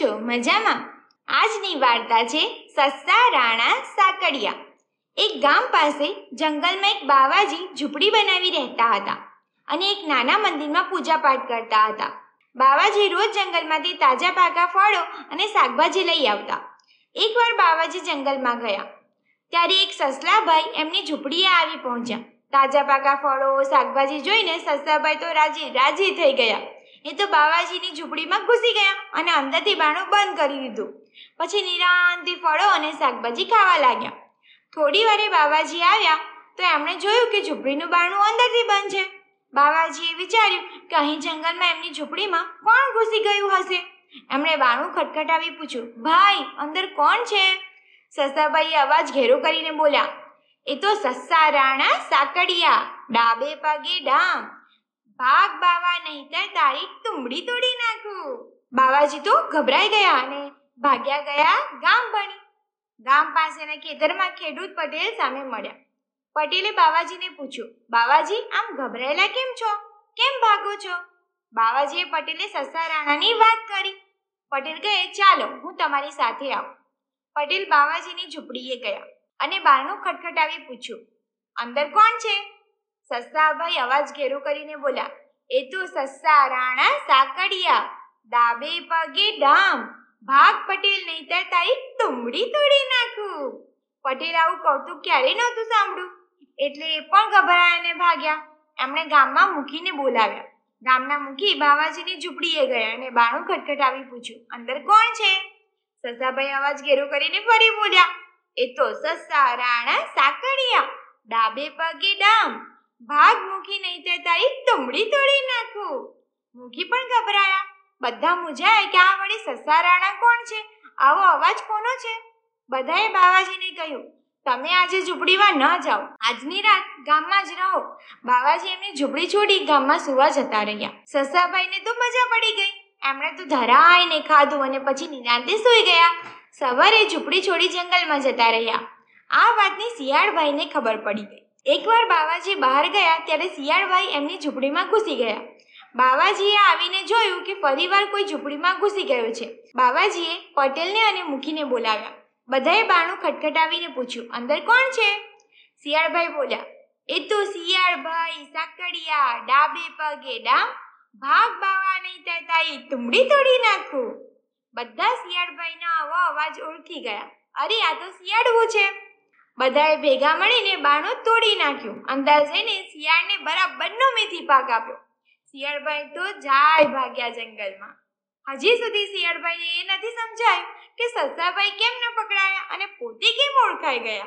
છો, મજામાં? આજની વાર્તા છે, સસ્તા રાણા સાકડિયા. એક ગામ પાસે જંગલમાં એક બાવાજી ઝૂંપડી બનાવી રહેતા હતા અને એક નાના મંદિરમાં પૂજા પાઠ કરતા હતા. બાવાજી રોજ જંગલમાંથી તાજા પાકા ફળો અને શાકભાજી લઈ આવતા. એકવાર બાવાજી જંગલમાં ગયા. ત્યારે એક સસલાભાઈ એમની ઝૂંપડીએ આવી પહોંચ્યા. તાજા પાકા ફળો, શાકભાજી જોઈને સસલાભાઈ તો રાજી રાજી થઈ ગયા. એ તો બાવાજીની ઝૂંપડીમાં ઘૂસી ગયા અને અંદરથી બાણું બંધ કરી દીધું. પછી નિરાંતથી ફળો અને શાકભાજી ખાવા લાગ્યા. થોડી વારે બાવાજી આવ્યા તો એમણે જોયું કે ઝૂંપડીનું બાણું અંદરથી બંધ છે. બાવાજીએ વિચાર્યું કે અહીં જંગલમાં એમની ઝૂંપડીમાં કોણ ઘૂસી ગયું હશે? એમણે બાણું ખટખટાવી પૂછ્યું, ભાઈ, અંદર કોણ છે? સસાભાઈએ અવાજ ઘેરો કરીને બોલ્યા, એ તો સસ્સા રાણા સાકડિયા, ડાબે પગે ડામ. ભાગ બાવા નહીતર તારી તુંબડી તોડી નાખું. બાવાજી તો ગભરાઈ ગયા અને ભાગ્યા ગયા ગામ ભણી ગામ પાસેના ખેતરમાં ખેડૂત પટેલ સામે મળ્યા. પટેલે બાવાજીને પૂછ્યું, બાવાજી, આમ ગભરાયેલા કેમ છો? કેમ ભાગો છો? બાવાજીએ પટેલે સસા રાણાની વાત કરી. પટેલ કહે, ચાલો, હું તમારી સાથે આવું. પટેલ બાવાજીની ઝૂંપડીએ ગયા અને બારણું ખટખટાવી પૂછ્યું, અંદર કોણ છે? સસ્તાભાઈ અવાજ ઘેરો કરીને બોલ્યા, એ તો સસ્તા રાણા સાકડિયા, ડાબે પગે ડામ, ભાગ પટેલ નહીતર તારી તુંબડી તોડી નાખું. પટેલ આવું કૌતુક ક્યારે નહોતું સાંભળ્યું, એટલે એ પણ ગભરાયા અને ભાગ્યા. એમણે ગામમાં મૂકીને બોલાવ્યા. ગામના મૂકી બાવાજીની ઝૂંપડીએ ગયા અને બાણું ખટખટાવી પૂછ્યું, અંદર કોણ છે? સસાભાઈ અવાજ ઘેરો કરીને ફરી બોલ્યા, એ તો સસા રાણા સાકડિયા, ડાબે પગે ડામ ભાગ મૂકી નહીં તે તારી તુમડી તોડી નાખું. મૂકી પણ ગભરાયા. બધા મૂંઝાયા કે આ વળી સસા રાણા કોણ છે? આવો અવાજ કોનો છે? બધાએ બાવાજીને કહ્યું, તમે આજે ઝૂંપડીમાં ન જાઓ. આજની રાત ગામમાં જ રહો. બાવાજી એમની ઝૂંપડી છોડી ગામમાં સુવા જતા રહ્યા. સસાભાઈને તો મજા પડી ગઈ. એમણે તો ધરાઈને ખાધું અને પછી નિરાંતે સૂઈ ગયા. સવારે ઝૂંપડી છોડી જંગલમાં જતા રહ્યા. આ વાતની શિયાળભાઈને ખબર પડી ગઈ. એકવાર બાવાજી બહાર ગયા ત્યારે શિયાળભાઈ એમની ઝૂંપડીમાં ઘૂસી ગયા. બાવાજીએ આવીને જોયું કે ફરીવાર કોઈ ઝૂંપડીમાં ઘૂસી ગયો છે. બાવાજીએ પટેલને અને મૂકીને બોલાવ્યા. બધાએ બાણું ખટખટાવીને પૂછ્યું, અંદર કોણ છે? શિયાળભાઈ બોલ્યા, એ તો શિયાળભાઈ સાકડિયા, ડાબે પગે ડામ, ભાગ બાવા નહીં તાઈ તુમડી તોડી નાખું. બધા શિયાળભાઈનો આવો અવાજ ઓળખી ગયા. અરે, આ તો શિયાળવું છે. બધાએ ભેગા મળીને બાણું તોડી નાખ્યું. અંદાજેને શિયાળને બરાબરનો મેથી પાક આપ્યો. શિયાળભાઈ તો જાય ભાગ્યા જંગલમાં. હજી સુધી શિયાળભાઈને એ નથી સમજાયું કે સસાભાઈ કેમ ન પકડાયા અને પોતે કેમ ઓળખાઈ ગયા?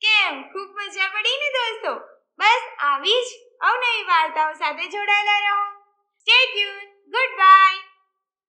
કેમ? ખૂબ મજા પડી ને દોસ્તો? બસ આવી જ અવનવી વાર્તાઓ સાથે જોડાયેલા રહો. Stay tune good bye